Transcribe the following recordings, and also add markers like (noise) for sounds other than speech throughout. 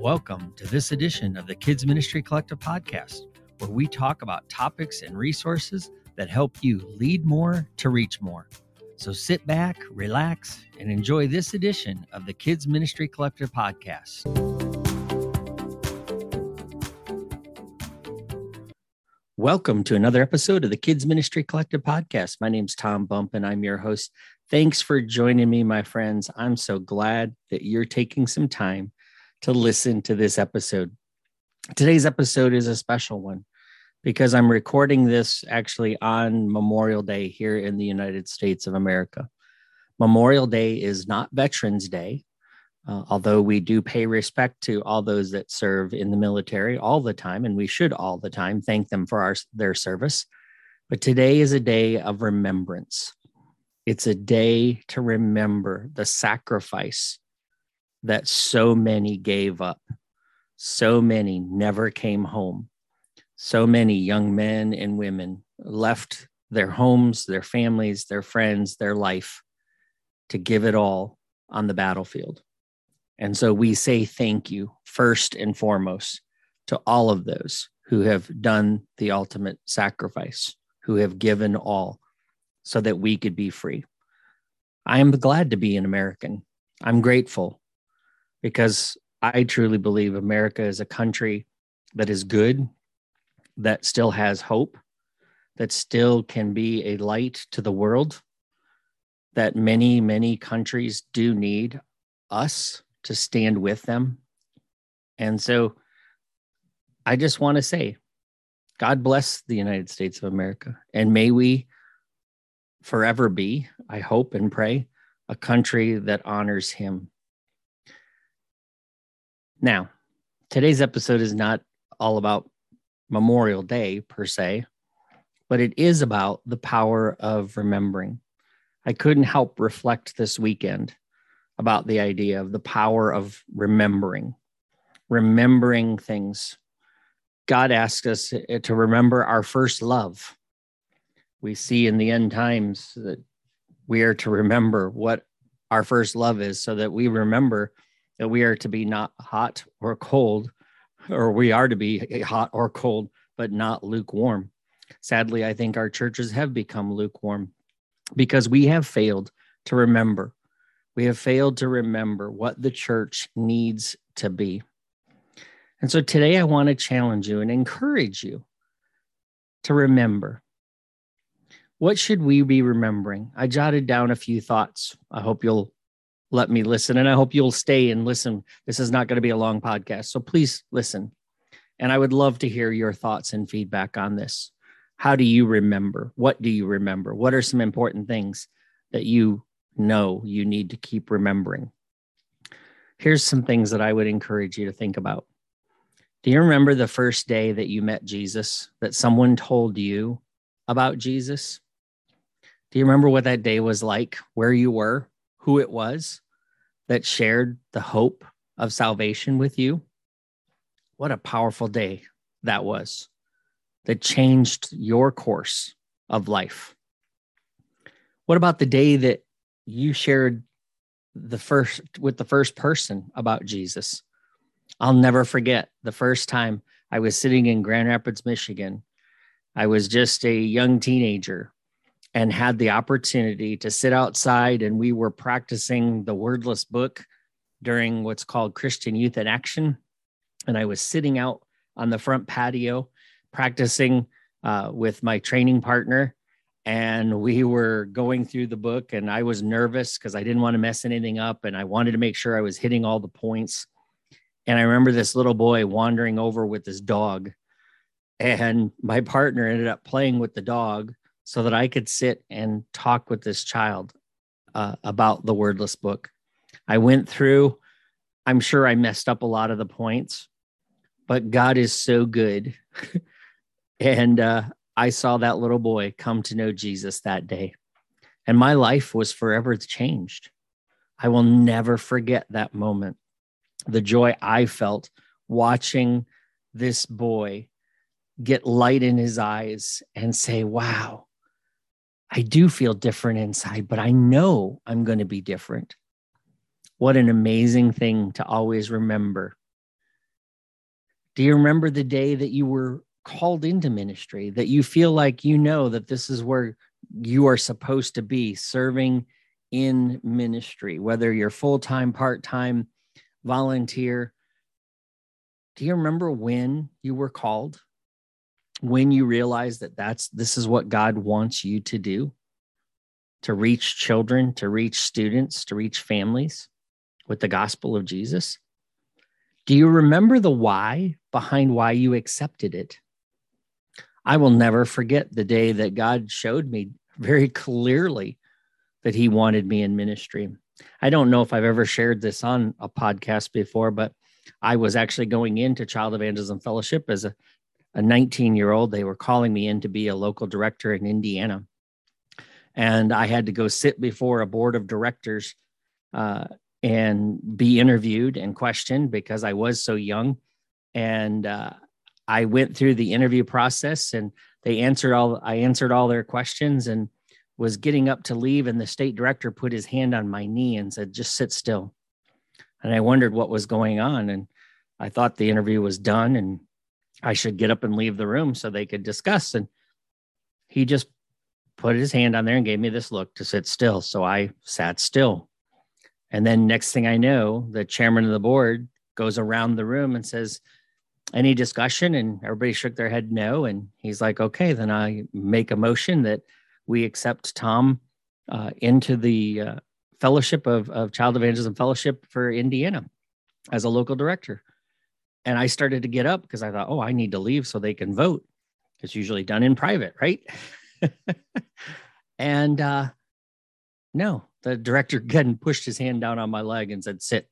Welcome to this edition of the Kids Ministry Collective podcast, where we talk about topics and resources that help you lead more to reach more. So sit back, relax, and enjoy this edition of the Kids Ministry Collective podcast. Welcome to another episode of the Kids Ministry Collective podcast. My name's Tom Bump, and I'm your host. Thanks for joining me, my friends. I'm so glad that you're taking some time to listen to this episode. Today's episode is a special one because I'm recording this actually on Memorial Day here in the United States of America. Memorial Day is not Veterans Day, uh, although we do pay respect to all those that serve in the military all the time, and we should all the time thank them for our, their service. But today is a day of remembrance. It's a day to remember the sacrifice that so many gave up. So many never came home. So many young men and women left their homes, their families, their friends, their life to give it all on the battlefield. And so we say thank you first and foremost to all of those who have done the ultimate sacrifice, who have given all so that we could be free. I am glad to be an American. I'm grateful because I truly believe America is a country that is good, that still has hope, that still can be a light to the world, that many, many countries do need us to stand with them. And so I just want to say, God bless the United States of America. And may we forever be, I hope and pray, a country that honors him. Now, today's episode is not all about Memorial Day per se, but it is about the power of remembering. I couldn't help reflect this weekend about the idea of the power of remembering, remembering things. God asks us eh, to remember our first love we see in the end times that we are to remember what our first love is so that we remember that we are to be not hot or cold, or we are to be hot or cold, but not lukewarm. Sadly, I think our churches have become lukewarm because we have failed to remember. We have failed to remember what the church needs to be. And so today I want to challenge you and encourage you to remember what should we be remembering? I jotted down a few thoughts. I hope you'll let me listen and I hope you'll stay and listen. This is not going to be a long podcast. So please listen. And I would love to hear your thoughts and feedback on this. How do you remember? What do you remember? What are some important things that you know you need to keep remembering? Here's some things that I would encourage you to think about. Do you remember the first day that you met Jesus, that someone told you about Jesus? Do you remember what that day was like, where you were, who it was that shared the hope of salvation with you? What a powerful day that was that changed your course of life. What about the day that you shared the first with the first person about Jesus? I'll never forget the first time I was sitting in Grand Rapids, Michigan. I was just a young teenager and had the opportunity to sit outside and we were practicing the wordless book during what's called Christian Youth in Action. And I was sitting out on the front patio practicing uh, with my training partner. And we were going through the book, and I was nervous because I didn't want to mess anything up. And I wanted to make sure I was hitting all the points. And I remember this little boy wandering over with his dog. And my partner ended up playing with the dog so that I could sit and talk with this child uh, about the wordless book. I went through, I'm sure I messed up a lot of the points, but God is so good. (laughs) and uh, I saw that little boy come to know Jesus that day. And my life was forever changed. I will never forget that moment. The joy I felt watching this boy get light in his eyes and say, Wow, I do feel different inside, but I know I'm going to be different. What an amazing thing to always remember Do you remember the day that you were called into ministry, that you feel like you know that this is where you are supposed to be serving in ministry, whether you're full time, part time, volunteer? Do you remember when you were called? When you realize that that's this is what God wants you to do? To reach children, to reach students, to reach families with the gospel of Jesus? Do you remember the why behind why you accepted it? I will never forget the day that God showed me very clearly that He wanted me in ministry. I don't know if I've ever shared this on a podcast before, but I was actually going into Child Evangelism Fellowship as a, a 19 year old. They were calling me in to be a local director in Indiana. And I had to go sit before a board of directors uh, and be interviewed and questioned because I was so young. And uh, I went through the interview process and they answered all, I answered all their questions and was getting up to leave. And the state director put his hand on my knee and said, just sit still. And I wondered what was going on. And I thought the interview was done and I should get up and leave the room so they could discuss. And he just put his hand on there and gave me this look to sit still. So I sat still. And then next thing I know, the chairman of the board goes around the room and says, any discussion? And everybody shook their head no. And he's like, okay, then I make a motion that we accept Tom uh, into the uh, fellowship of, of Child Evangelism Fellowship for Indiana as a local director. And I started to get up because I thought, oh, I need to leave so they can vote. It's usually done in private, right? (laughs) and uh, no, the director (laughs) again pushed his hand down on my leg and said, sit.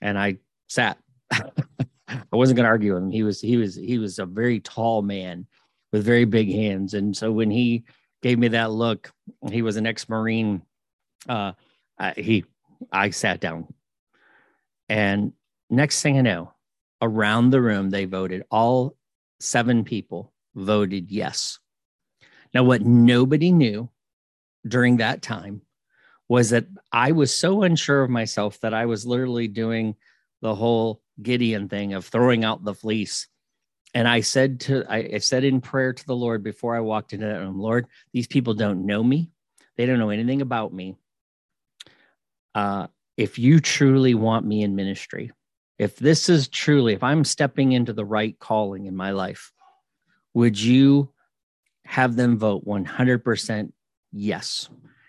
And I sat. (laughs) I wasn't going to argue with him. He was he was he was a very tall man with very big hands. And so when he gave me that look, he was an ex-marine. Uh, I, he I sat down. And next thing I know, around the room they voted. All seven people voted yes. Now, what nobody knew during that time was that I was so unsure of myself that I was literally doing the whole Gideon thing of throwing out the fleece. And I said to I, I said in prayer to the Lord before I walked into that room, Lord, these people don't know me. They don't know anything about me. Uh, if you truly want me in ministry, if this is truly, if I'm stepping into the right calling in my life, would you have them vote 100% yes?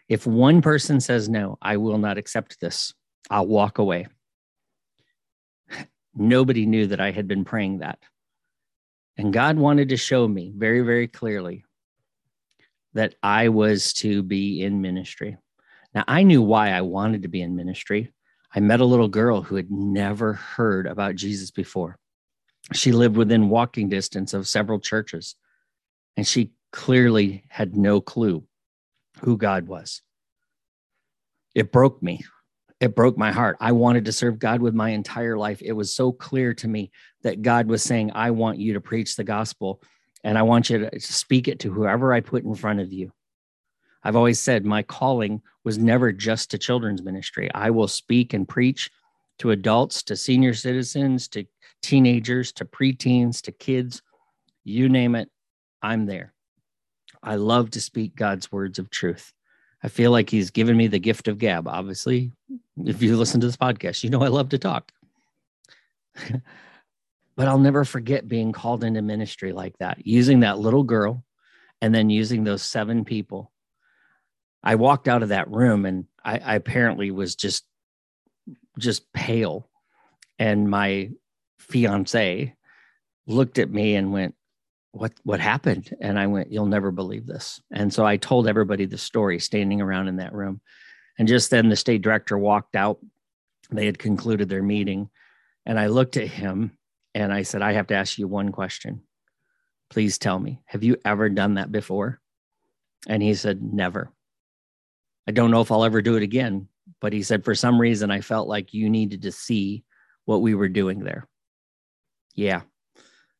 If one person says no, I will not accept this. I'll walk away. (sighs) Nobody knew that I had been praying that. And God wanted to show me very, very clearly that I was to be in ministry. Now, I knew why I wanted to be in ministry. I met a little girl who had never heard about Jesus before. She lived within walking distance of several churches, and she clearly had no clue who God was. It broke me. It broke my heart. I wanted to serve God with my entire life. It was so clear to me that God was saying, I want you to preach the gospel and I want you to speak it to whoever I put in front of you. I've always said my calling was never just to children's ministry. I will speak and preach to adults, to senior citizens, to teenagers, to preteens, to kids, you name it, I'm there. I love to speak God's words of truth. I feel like he's given me the gift of gab. Obviously, if you listen to this podcast, you know I love to talk. (laughs) but I'll never forget being called into ministry like that, using that little girl and then using those seven people. I walked out of that room and I, I apparently was just just pale. And my fiance looked at me and went, what what happened? And i went you'll never believe this. And so i told everybody the story standing around in that room. And just then the state director walked out. They had concluded their meeting. And i looked at him and i said i have to ask you one question. Please tell me have you ever done that before? And he said never i don't know if i'll ever do it again but he said for some reason i felt like you needed to see what we were doing there yeah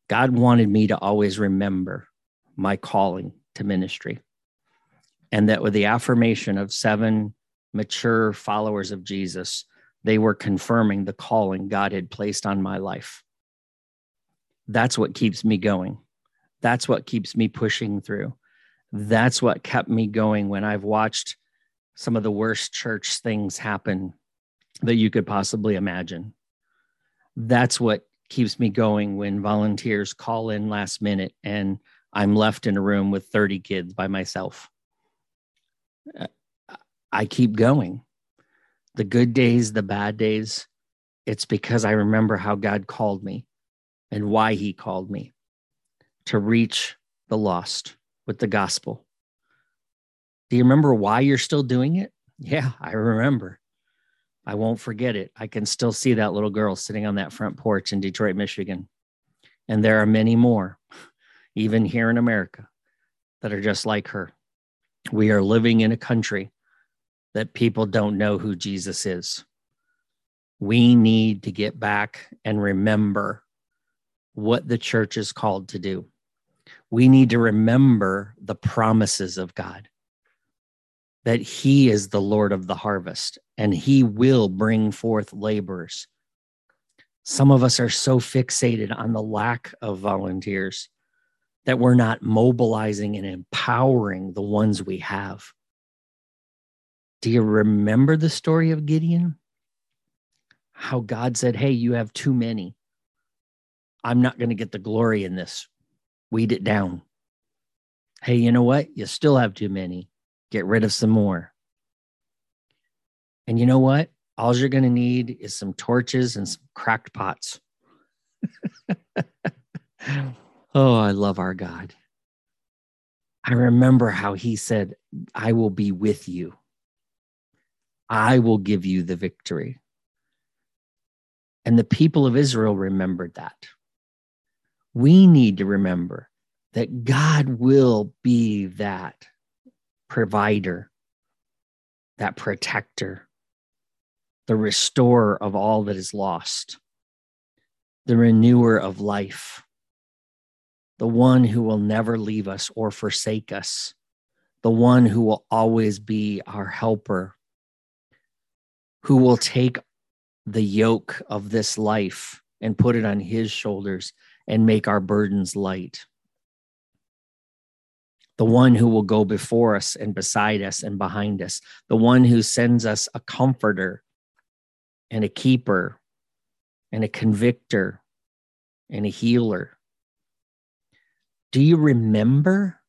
God wanted me to always remember my calling to ministry. And that with the affirmation of seven mature followers of Jesus, they were confirming the calling God had placed on my life. That's what keeps me going. That's what keeps me pushing through. That's what kept me going when I've watched some of the worst church things happen that you could possibly imagine. That's what keeps me going when volunteers call in last minute and I'm left in a room with 30 kids by myself. I keep going. The good days, the bad days, it's because I remember how God called me and why he called me to reach the lost with the gospel. Do you remember why you're still doing it? Yeah, I remember. I won't forget it. I can still see that little girl sitting on that front porch in Detroit, Michigan. And there are many more, even here in America, that are just like her. We are living in a country that people don't know who Jesus is. We need to get back and remember what the church is called to do. We need to remember the promises of God that He is the Lord of the harvest and He will bring forth laborers. Some of us are so fixated on the lack of volunteers that we're not mobilizing and empowering the ones we have. Do you remember the story of Gideon? How God said, Hey, you have too many. I'm not going to get the glory in this. Weed it down. Hey, you know what? You still have too many. Get rid of some more. And you know what? All you're going to need is some torches and some cracked pots. (laughs) oh, I love our God. I remember how he said, I will be with you. I will give you the victory. And the people of Israel remembered that we need to remember that God will be that provider, that protector, the restorer of all that is lost, the renewer of life, the one who will never leave us or forsake us, the one who will always be our helper, who will take the yoke of this life and put it on his shoulders and make our burdens light. The one who will go before us and beside us and behind us, the one who sends us a comforter and a keeper and a convictor and a healer. Do you remember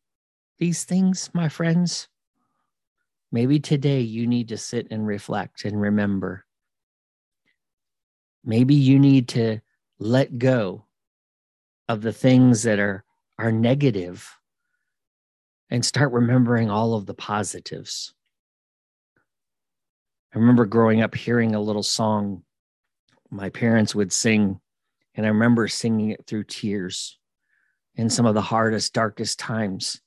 these things, my friends? Maybe today you need to sit and reflect and remember. Maybe you need to let go of the things that are are negative and start remembering all of the positives. I remember growing up hearing a little song my parents would sing, and I remember singing it through tears in some of the hardest, darkest times.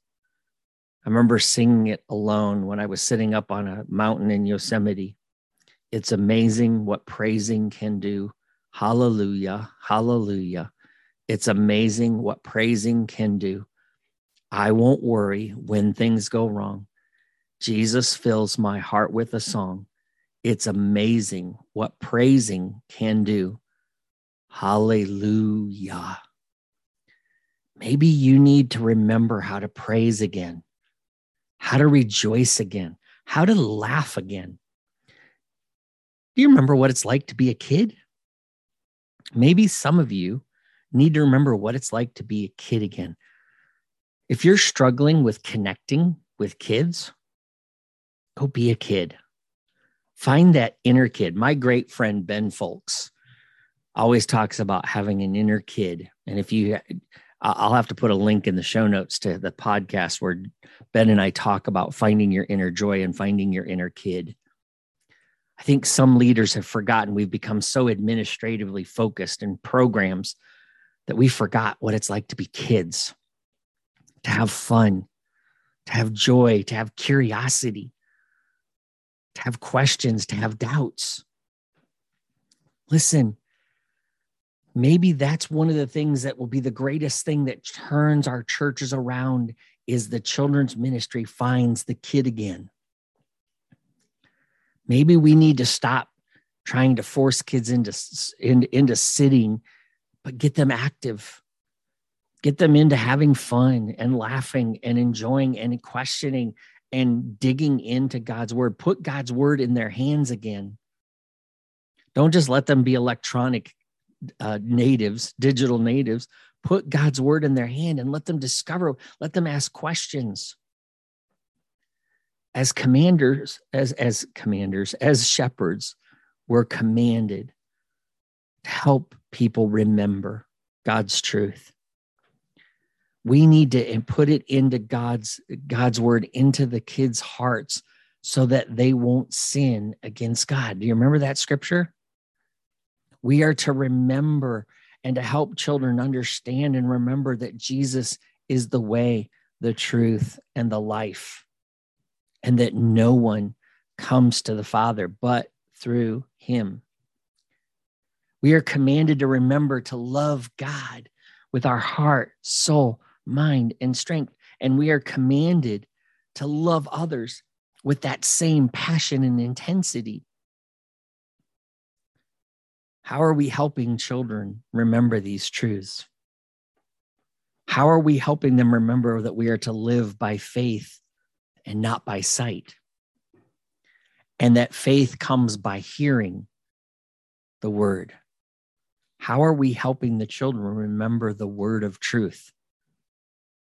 I remember singing it alone when I was sitting up on a mountain in Yosemite. It's amazing what praising can do. Hallelujah, hallelujah. It's amazing what praising can do. I won't worry when things go wrong. Jesus fills my heart with a song. It's amazing what praising can do. Hallelujah. Maybe you need to remember how to praise again, how to rejoice again, how to laugh again. Do you remember what it's like to be a kid? Maybe some of you need to remember what it's like to be a kid again. If you're struggling with connecting with kids, go be a kid. Find that inner kid. My great friend Ben Folks always talks about having an inner kid. And if you, I'll have to put a link in the show notes to the podcast where Ben and I talk about finding your inner joy and finding your inner kid. I think some leaders have forgotten we've become so administratively focused in programs that we forgot what it's like to be kids, to have fun, to have joy, to have curiosity, to have questions, to have doubts. Listen, maybe that's one of the things that will be the greatest thing that turns our churches around is the children's ministry finds the kid again. Maybe we need to stop trying to force kids into, into, into sitting but get them active. Get them into having fun and laughing and enjoying and questioning and digging into God's word. Put God's word in their hands again. Don't just let them be electronic uh, natives, digital natives. Put God's word in their hand and let them discover, let them ask questions. As commanders, as, as commanders, as shepherds, we're commanded to help people remember God's truth. We need to put it into God's God's word into the kids' hearts so that they won't sin against God. Do you remember that scripture? We are to remember and to help children understand and remember that Jesus is the way, the truth, and the life, and that no one comes to the Father but through him. We are commanded to remember to love God with our heart, soul, mind, and strength. And we are commanded to love others with that same passion and intensity. How are we helping children remember these truths? How are we helping them remember that we are to live by faith and not by sight? And that faith comes by hearing the word. How are we helping the children remember the word of truth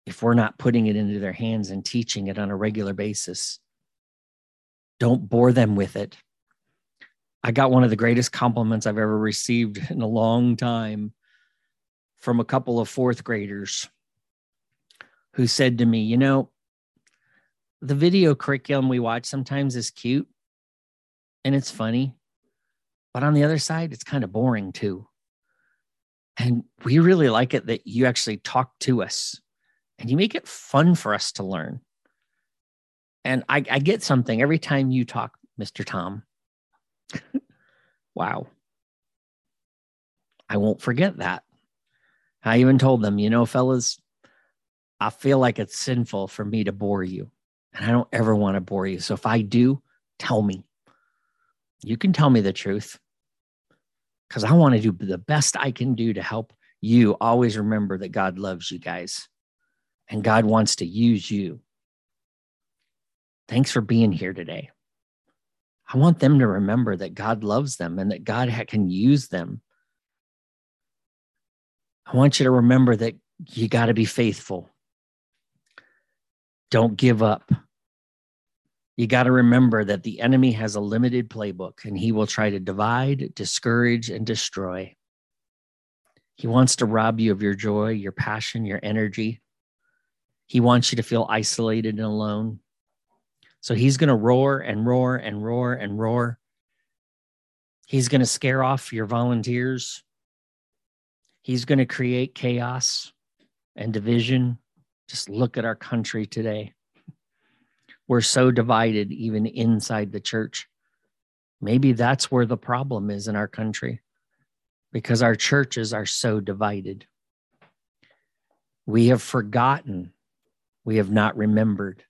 if we're not putting it into their hands and teaching it on a regular basis? Don't bore them with it. I got one of the greatest compliments I've ever received (laughs) in a long time from a couple of fourth graders who said to me, You know, the video curriculum we watch sometimes is cute and it's funny, but on the other side, it's kind of boring too. And we really like it that you actually talk to us and you make it fun for us to learn. And I, I get something every time you talk, Mr. Tom. (laughs) wow. I won't forget that. I even told them, you know, fellas, I feel like it's sinful for me to bore you. And I don't ever want to bore you. So if I do, tell me. You can tell me the truth because I want to do the best I can do to help you always remember that God loves you guys and God wants to use you. Thanks for being here today. I want them to remember that God loves them and that God can use them. I want you to remember that you got to be faithful. Don't give up you got to remember that the enemy has a limited playbook and he will try to divide, discourage, and destroy. He wants to rob you of your joy, your passion, your energy. He wants you to feel isolated and alone. So he's going to roar and roar and roar and roar. He's going to scare off your volunteers. He's going to create chaos and division. Just look at our country today we're so divided even inside the church. Maybe that's where the problem is in our country because our churches are so divided. We have forgotten, we have not remembered.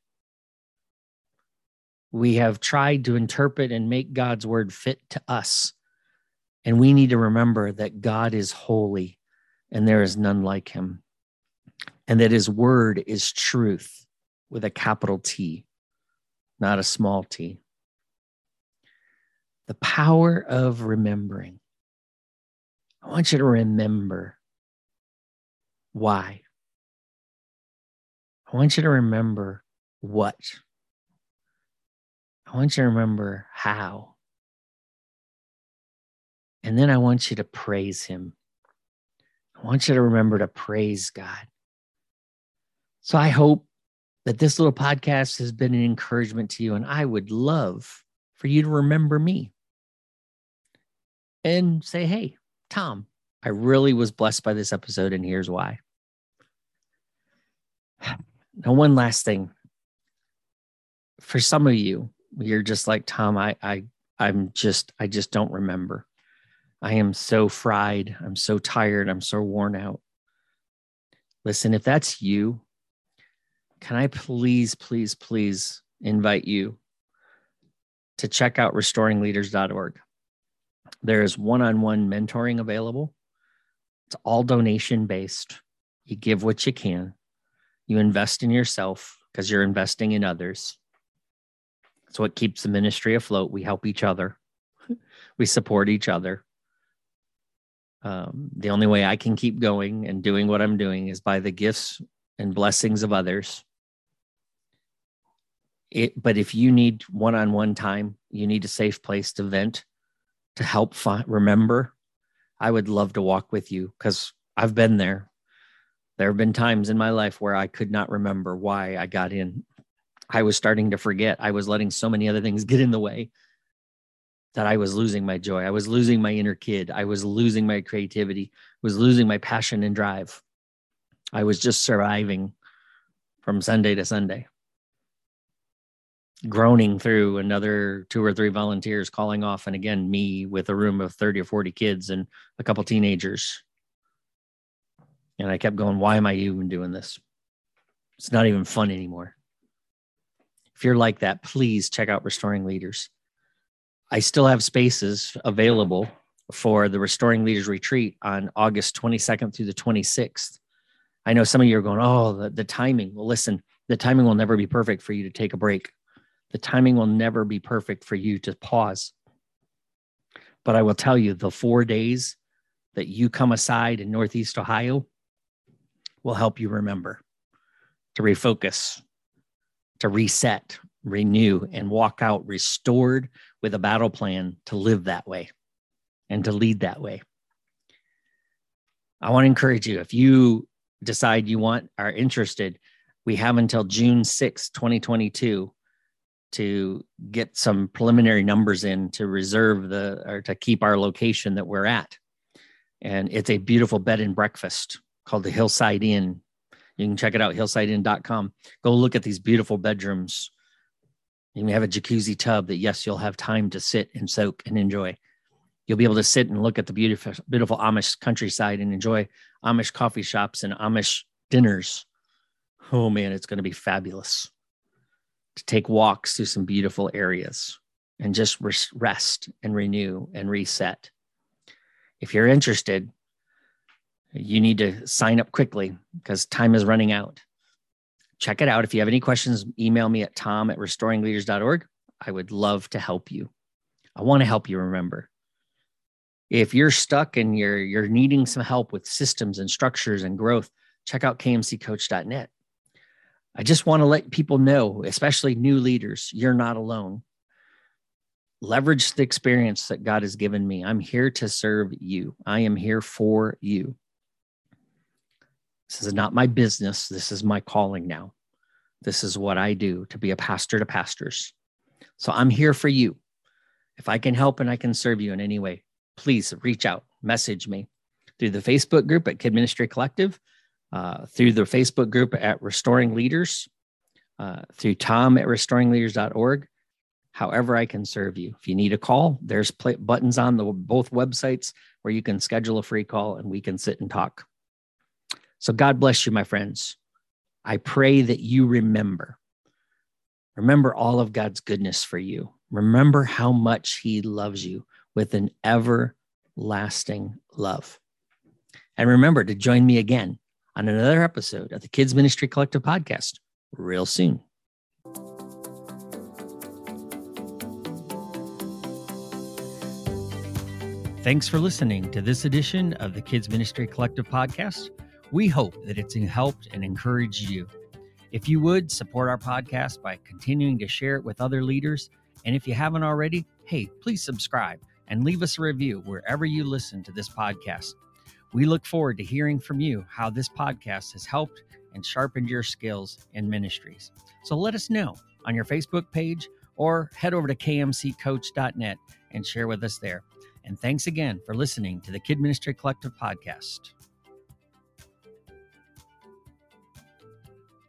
We have tried to interpret and make God's word fit to us. And we need to remember that God is holy and there is none like him, and that his word is truth with a capital T not a small t. The power of remembering. I want you to remember why. I want you to remember what. I want you to remember how. And then I want you to praise Him. I want you to remember to praise God. So I hope that this little podcast has been an encouragement to you. And I would love for you to remember me and say, hey, Tom, I really was blessed by this episode, and here's why. Now, one last thing. For some of you, you're just like Tom. I, I, I'm just, I just don't remember. I am so fried. I'm so tired. I'm so worn out. Listen, if that's you, can I please, please, please invite you to check out restoringleaders.org? There is one on one mentoring available. It's all donation based. you give what you can, you invest in yourself because you're investing in others. It's what keeps the ministry afloat. We help each other, (laughs) we support each other. Um, the only way I can keep going and doing what I'm doing is by the gifts and blessings of others. It, but if you need one on one time, you need a safe place to vent, to help find, remember, I would love to walk with you because I've been there. There have been times in my life where I could not remember why I got in. I was starting to forget. I was letting so many other things (laughs) get in the way that I was losing my joy. I was losing my inner kid. I was losing my creativity. I was losing my passion and drive. I was just surviving from Sunday to Sunday, groaning through another two or three volunteers calling off, and again, me with a room of 30 or 40 kids and a couple teenagers. And I kept going, why am I even doing this? It's not even fun anymore. If you're like that, please check out Restoring Leaders. I still have spaces available for the Restoring Leaders Retreat on August 22nd through the 26th. I know some of you are going, oh, the, the timing. Well, listen, the timing will never be perfect for you to take a break. The timing will never be perfect for you to pause. But I will tell you, the four days that you come aside in Northeast Ohio will help you remember to refocus, to reset, renew, and walk out restored with a battle plan to live that way and to lead that way. I want to encourage you if you decide you want are interested, we have until June 6, 2022 to get some preliminary numbers in to reserve the or to keep our location that we're at. And it's a beautiful bed and breakfast called the Hillside Inn. You can check it out, hillsideinn.com. Go look at these beautiful bedrooms. You can have a jacuzzi tub that, yes, you'll have time to sit and soak and enjoy. You'll be able to sit and look at the beautiful, beautiful Amish countryside and enjoy Amish coffee shops and Amish dinners. Oh man, it's going to be fabulous to take walks through some beautiful areas and just rest and renew and reset. If you're interested, you need to sign up quickly because time is running out. Check it out. If you have any questions, email me at tom at restoringleaders.org. I would love to help you. I want to help you remember. If you're stuck and you're you're needing some help with systems and structures and growth, check out kmccoach.net. I just want to let people know, especially new leaders, you're not alone. Leverage the experience that God has given me. I'm here to serve you. I am here for you. This is not my business. This is my calling now. This is what I do to be a pastor to pastors. So I'm here for you. If I can help and I can serve you in any way, please reach out, message me through the Facebook group at Kid Ministry Collective, uh, through the Facebook group at Restoring Leaders, uh, through Tom at restoringleaders.org. However, I can serve you. If you need a call, there's buttons on the both websites where you can schedule a free call and we can sit and talk. So God bless you, my friends. I pray that you remember. Remember all of God's goodness for you. Remember how much He loves you with an everlasting love. And remember to join me again on another episode of the Kids Ministry Collective podcast real soon. Thanks for listening to this edition of the Kids Ministry Collective podcast. We hope that it's helped and encouraged you. If you would support our podcast by continuing to share it with other leaders, and if you haven't already, hey, please subscribe and leave us a review wherever you listen to this podcast. We look forward to hearing from you how this podcast has helped and sharpened your skills in ministries. So let us know on your Facebook page or head over to kmccoach.net and share with us there. And thanks again for listening to the Kid Ministry Collective podcast.